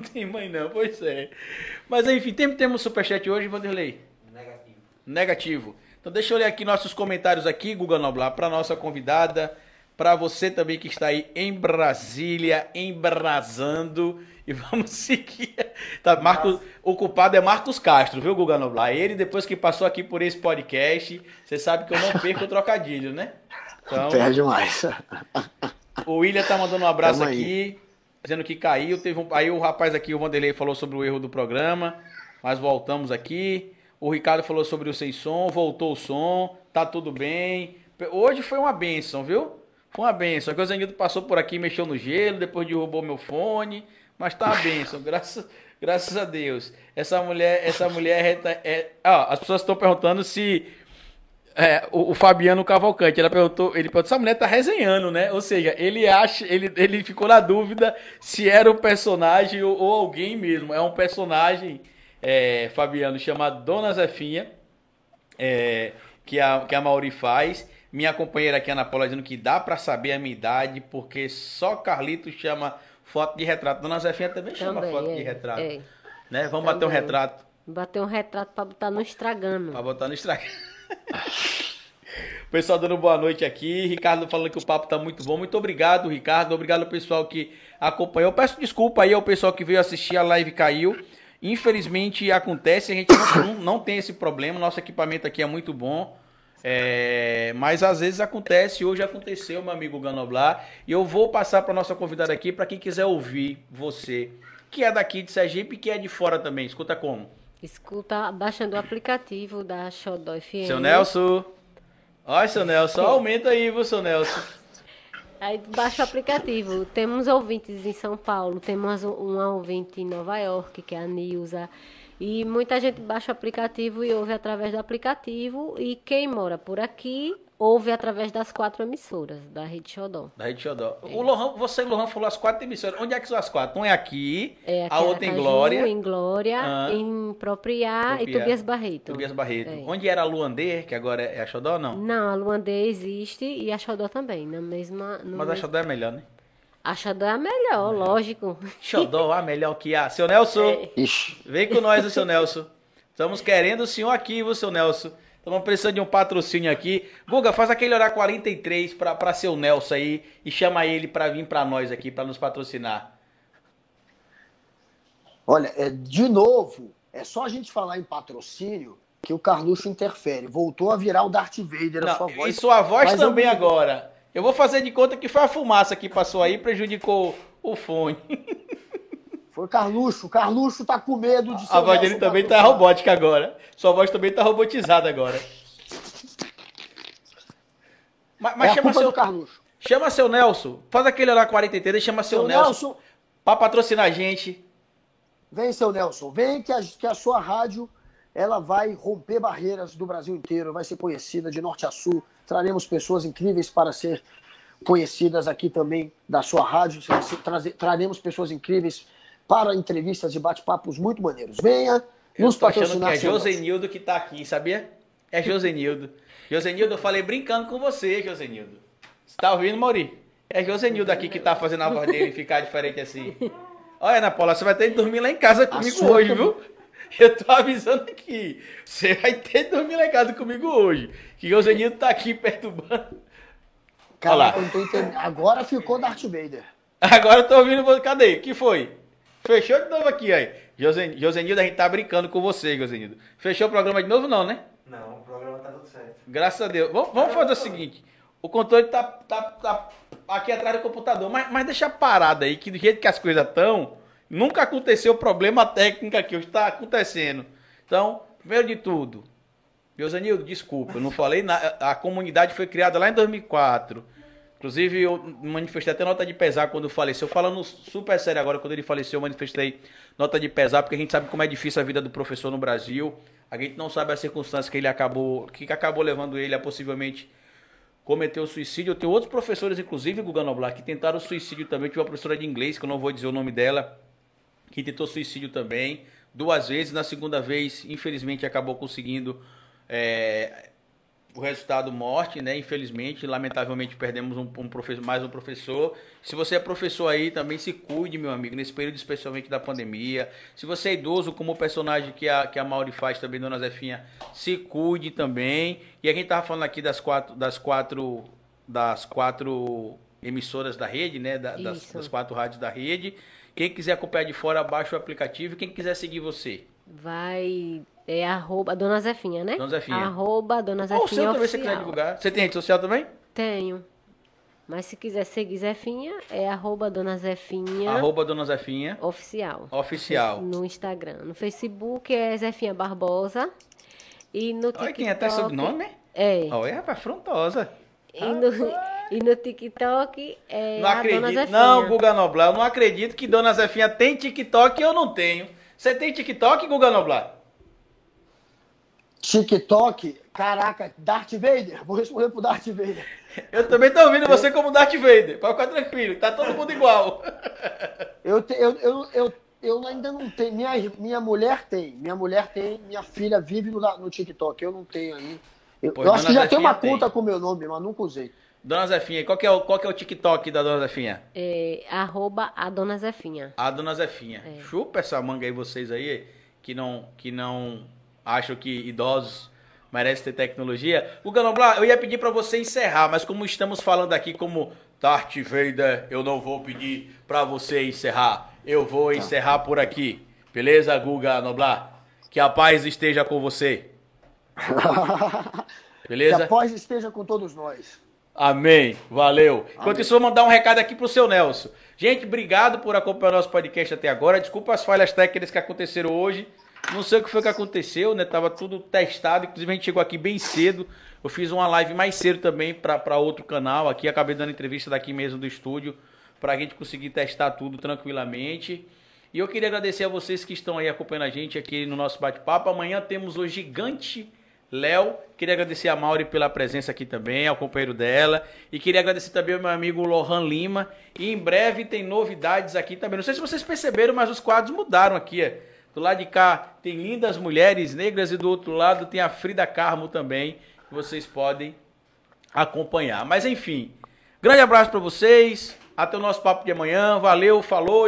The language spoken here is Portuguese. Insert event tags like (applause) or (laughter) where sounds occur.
Não tem mãe não, pois é. Mas enfim, tem, temos superchat hoje, Vanderlei? Negativo. Negativo. Então deixa eu ler aqui nossos comentários aqui, Guga Noblar, para nossa convidada, para você também que está aí em Brasília, embrasando. E vamos (laughs) seguir. Tá, Marcos, o culpado é Marcos Castro, viu, Guga Noblar? Ele, depois que passou aqui por esse podcast, você sabe que eu não perco o trocadilho, né? (laughs) Então, Perde mais. O William tá mandando um abraço aqui, dizendo que caiu. Teve um, aí o rapaz aqui, o Vanderlei, falou sobre o erro do programa, mas voltamos aqui. O Ricardo falou sobre o sem som, voltou o som, tá tudo bem. Hoje foi uma benção, viu? Foi uma benção. A Coisanildo passou por aqui, mexeu no gelo, depois derrubou meu fone, mas tá uma benção, (laughs) graças, graças a Deus. Essa mulher, essa mulher é, é as pessoas estão perguntando se é, o, o, Fabiano Cavalcante, ela perguntou, ele perguntou, essa mulher tá resenhando, né? Ou seja, ele acha, ele, ele ficou na dúvida se era um personagem ou, ou alguém mesmo. É um personagem, é, Fabiano, chamado Dona Zefinha, é, que, a, que a Mauri faz. Minha companheira aqui, Ana Paula, dizendo que dá para saber a minha idade, porque só Carlito chama foto de retrato. Dona Zefinha também, também chama foto é, de retrato. É. Né? Vamos também. bater um retrato. Bater um retrato para botar no estragando. Para botar no estragando. (laughs) pessoal dando boa noite aqui. Ricardo falando que o papo tá muito bom. Muito obrigado, Ricardo. Obrigado ao pessoal que acompanhou. Peço desculpa aí ao pessoal que veio assistir a live caiu. Infelizmente acontece, a gente não, não tem esse problema. Nosso equipamento aqui é muito bom. É, mas às vezes acontece, hoje aconteceu, meu amigo Ganoblar, e eu vou passar para nossa convidada aqui para quem quiser ouvir você, que é daqui de Sergipe e que é de fora também. Escuta como? Escuta baixando o aplicativo da Xodó FM. Seu Nelson. Olha, seu Nelson, aumenta aí, seu Nelson. Aí baixa o aplicativo. Temos ouvintes em São Paulo, temos uma ouvinte em Nova York, que é a Nilza. E muita gente baixa o aplicativo e ouve através do aplicativo. E quem mora por aqui ouve através das quatro emissoras da Rede Xodó. Da Rede Xodó. É. O Lohan, você e o Lohan falou as quatro emissoras. Onde é que são as quatro? Um é aqui, é aqui a outra em Glória. em Glória, ah. em Propriá, e Tobias Barreto. Tobias Barreto. É. Onde era a Luandê, que agora é a Xodó, não? Não, a Luandê existe e a Xodó também, na mesma... Mas mesmo... a Xodó é melhor, né? A Xodó é a melhor, lógico. Xodó, a melhor que há. Seu Nelson, é. vem com nós, o seu Nelson. Estamos querendo o senhor aqui, o seu Nelson. Estamos precisando de um patrocínio aqui. Guga, faz aquele horário 43 para ser o Nelson aí e chama ele para vir para nós aqui, para nos patrocinar. Olha, é, de novo, é só a gente falar em patrocínio que o Carluxo interfere. Voltou a virar o Darth Vader Não, a sua voz. E sua voz também eu... agora. Eu vou fazer de conta que foi a fumaça que passou aí prejudicou o fone. (laughs) Foi Carluxo. Carluxo tá com medo de ser. A voz dele também tá robótica agora. Sua voz também tá robotizada agora. Mas, mas é chama seu Carluxo. Chama seu Nelson. Faz aquele horário 43 e chama seu, seu Nelson, Nelson para patrocinar a gente. Vem, seu Nelson. Vem que a, que a sua rádio ela vai romper barreiras do Brasil inteiro, vai ser conhecida de norte a sul. Traremos pessoas incríveis para ser conhecidas aqui também da sua rádio. Traremos pessoas incríveis para entrevistas e bate-papos muito maneiros. Venha nos patrocinar. Que é Josenildo que está aqui, sabia? É Josenildo. Josenildo, eu falei brincando com você, Josenildo. Você tá ouvindo, Mauri? É Josenildo aqui que está fazendo a voz dele ficar diferente assim. Olha, Ana Paula, você vai ter que dormir lá em casa comigo hoje, viu? Eu tô avisando aqui. Você vai ter dormir casa comigo hoje. Que Josenildo tá aqui perturbando. Cara, Agora ficou Darth Vader. Agora eu tô ouvindo você. Cadê? O que foi? Fechou de novo aqui, aí. Josen, Josenildo, a gente tá brincando com você, Josenildo. Fechou o programa de novo, não, né? Não, o programa tá tudo certo. Graças a Deus. Vamos, vamos fazer o seguinte: o controle tá, tá, tá aqui atrás do computador, mas, mas deixa parado aí, que do jeito que as coisas estão, nunca aconteceu problema técnico aqui, está acontecendo. Então, primeiro de tudo, Josenildo, desculpa, eu não falei nada. A comunidade foi criada lá em 2004. Inclusive, eu manifestei até nota de pesar quando faleceu. Falando super sério agora, quando ele faleceu, eu manifestei nota de pesar, porque a gente sabe como é difícil a vida do professor no Brasil. A gente não sabe as circunstâncias que ele acabou, que acabou levando ele a possivelmente cometer o suicídio. Eu tenho outros professores, inclusive, Guga Noblar, que tentaram suicídio também. Eu tive uma professora de inglês, que eu não vou dizer o nome dela, que tentou suicídio também, duas vezes. Na segunda vez, infelizmente, acabou conseguindo é, o resultado morte, né? Infelizmente, lamentavelmente perdemos um, um professor, mais um professor. Se você é professor aí, também se cuide, meu amigo, nesse período especialmente da pandemia. Se você é idoso, como o personagem que a, que a Mauri faz também, Dona Zefinha, se cuide também. E a gente tava falando aqui das quatro, das quatro, das quatro emissoras da rede, né? Da, das, das quatro rádios da rede. Quem quiser acompanhar de fora, baixa o aplicativo. Quem quiser seguir você. Vai é arroba Dona Zefinha, né? Dona Zefinha. Arroba Dona Zefinha. Ou seu também você quiser divulgar. Você tem rede social também? Tenho. Mas se quiser seguir Zefinha, é arroba Dona Zefinha. Arroba Dona Zefinha. Oficial. Oficial. No Instagram. No Facebook é Zefinha Barbosa. E no TikTok... Olha quem é até sobrenome? É. Olha, rapaz, frontosa. E no, e no TikTok é não acredito. Não, Guga Noblar, eu não acredito que Dona Zefinha tem TikTok e eu não tenho. Você tem TikTok, Guga Noblar? TikTok, caraca, Darth Vader, vou responder pro Darth Vader. (laughs) Eu também tô ouvindo você como Darth Vader, pode ficar tranquilo, tá todo mundo igual. (laughs) Eu, te, eu, eu, eu, eu, ainda não tenho, minha, minha mulher tem, minha mulher tem, minha filha vive no, no TikTok, eu não tenho ainda. Eu, eu acho que já tem uma tem. conta com meu nome, mas nunca usei. Dona Zefinha, qual que é o, qual que é o TikTok da Dona Zefinha? É, arroba a Dona Zefinha. A Dona Zefinha. É. Chupa essa manga aí vocês aí, que não, que não acham que idosos merecem ter tecnologia. O Ganoblar, eu ia pedir para você encerrar, mas como estamos falando aqui como Darth Vader, eu não vou pedir para você encerrar. Eu vou tá. encerrar por aqui. Beleza, Guga Noblar? Que a paz esteja com você. (laughs) Beleza? Que a paz esteja com todos nós. Amém. Valeu. Amém. Enquanto isso, vou mandar um recado aqui pro seu Nelson. Gente, obrigado por acompanhar nosso podcast até agora. Desculpa as falhas técnicas que aconteceram hoje. Não sei o que foi que aconteceu, né? Tava tudo testado. Inclusive, a gente chegou aqui bem cedo. Eu fiz uma live mais cedo também para outro canal aqui. Acabei dando entrevista daqui mesmo do estúdio para a gente conseguir testar tudo tranquilamente. E eu queria agradecer a vocês que estão aí acompanhando a gente aqui no nosso bate-papo. Amanhã temos o gigante Léo. Queria agradecer a Mauri pela presença aqui também, ao companheiro dela. E queria agradecer também ao meu amigo Lohan Lima. E em breve tem novidades aqui também. Não sei se vocês perceberam, mas os quadros mudaram aqui. Do lado de cá tem lindas mulheres negras e do outro lado tem a Frida Carmo também, que vocês podem acompanhar. Mas enfim, grande abraço para vocês. Até o nosso papo de amanhã. Valeu, falou.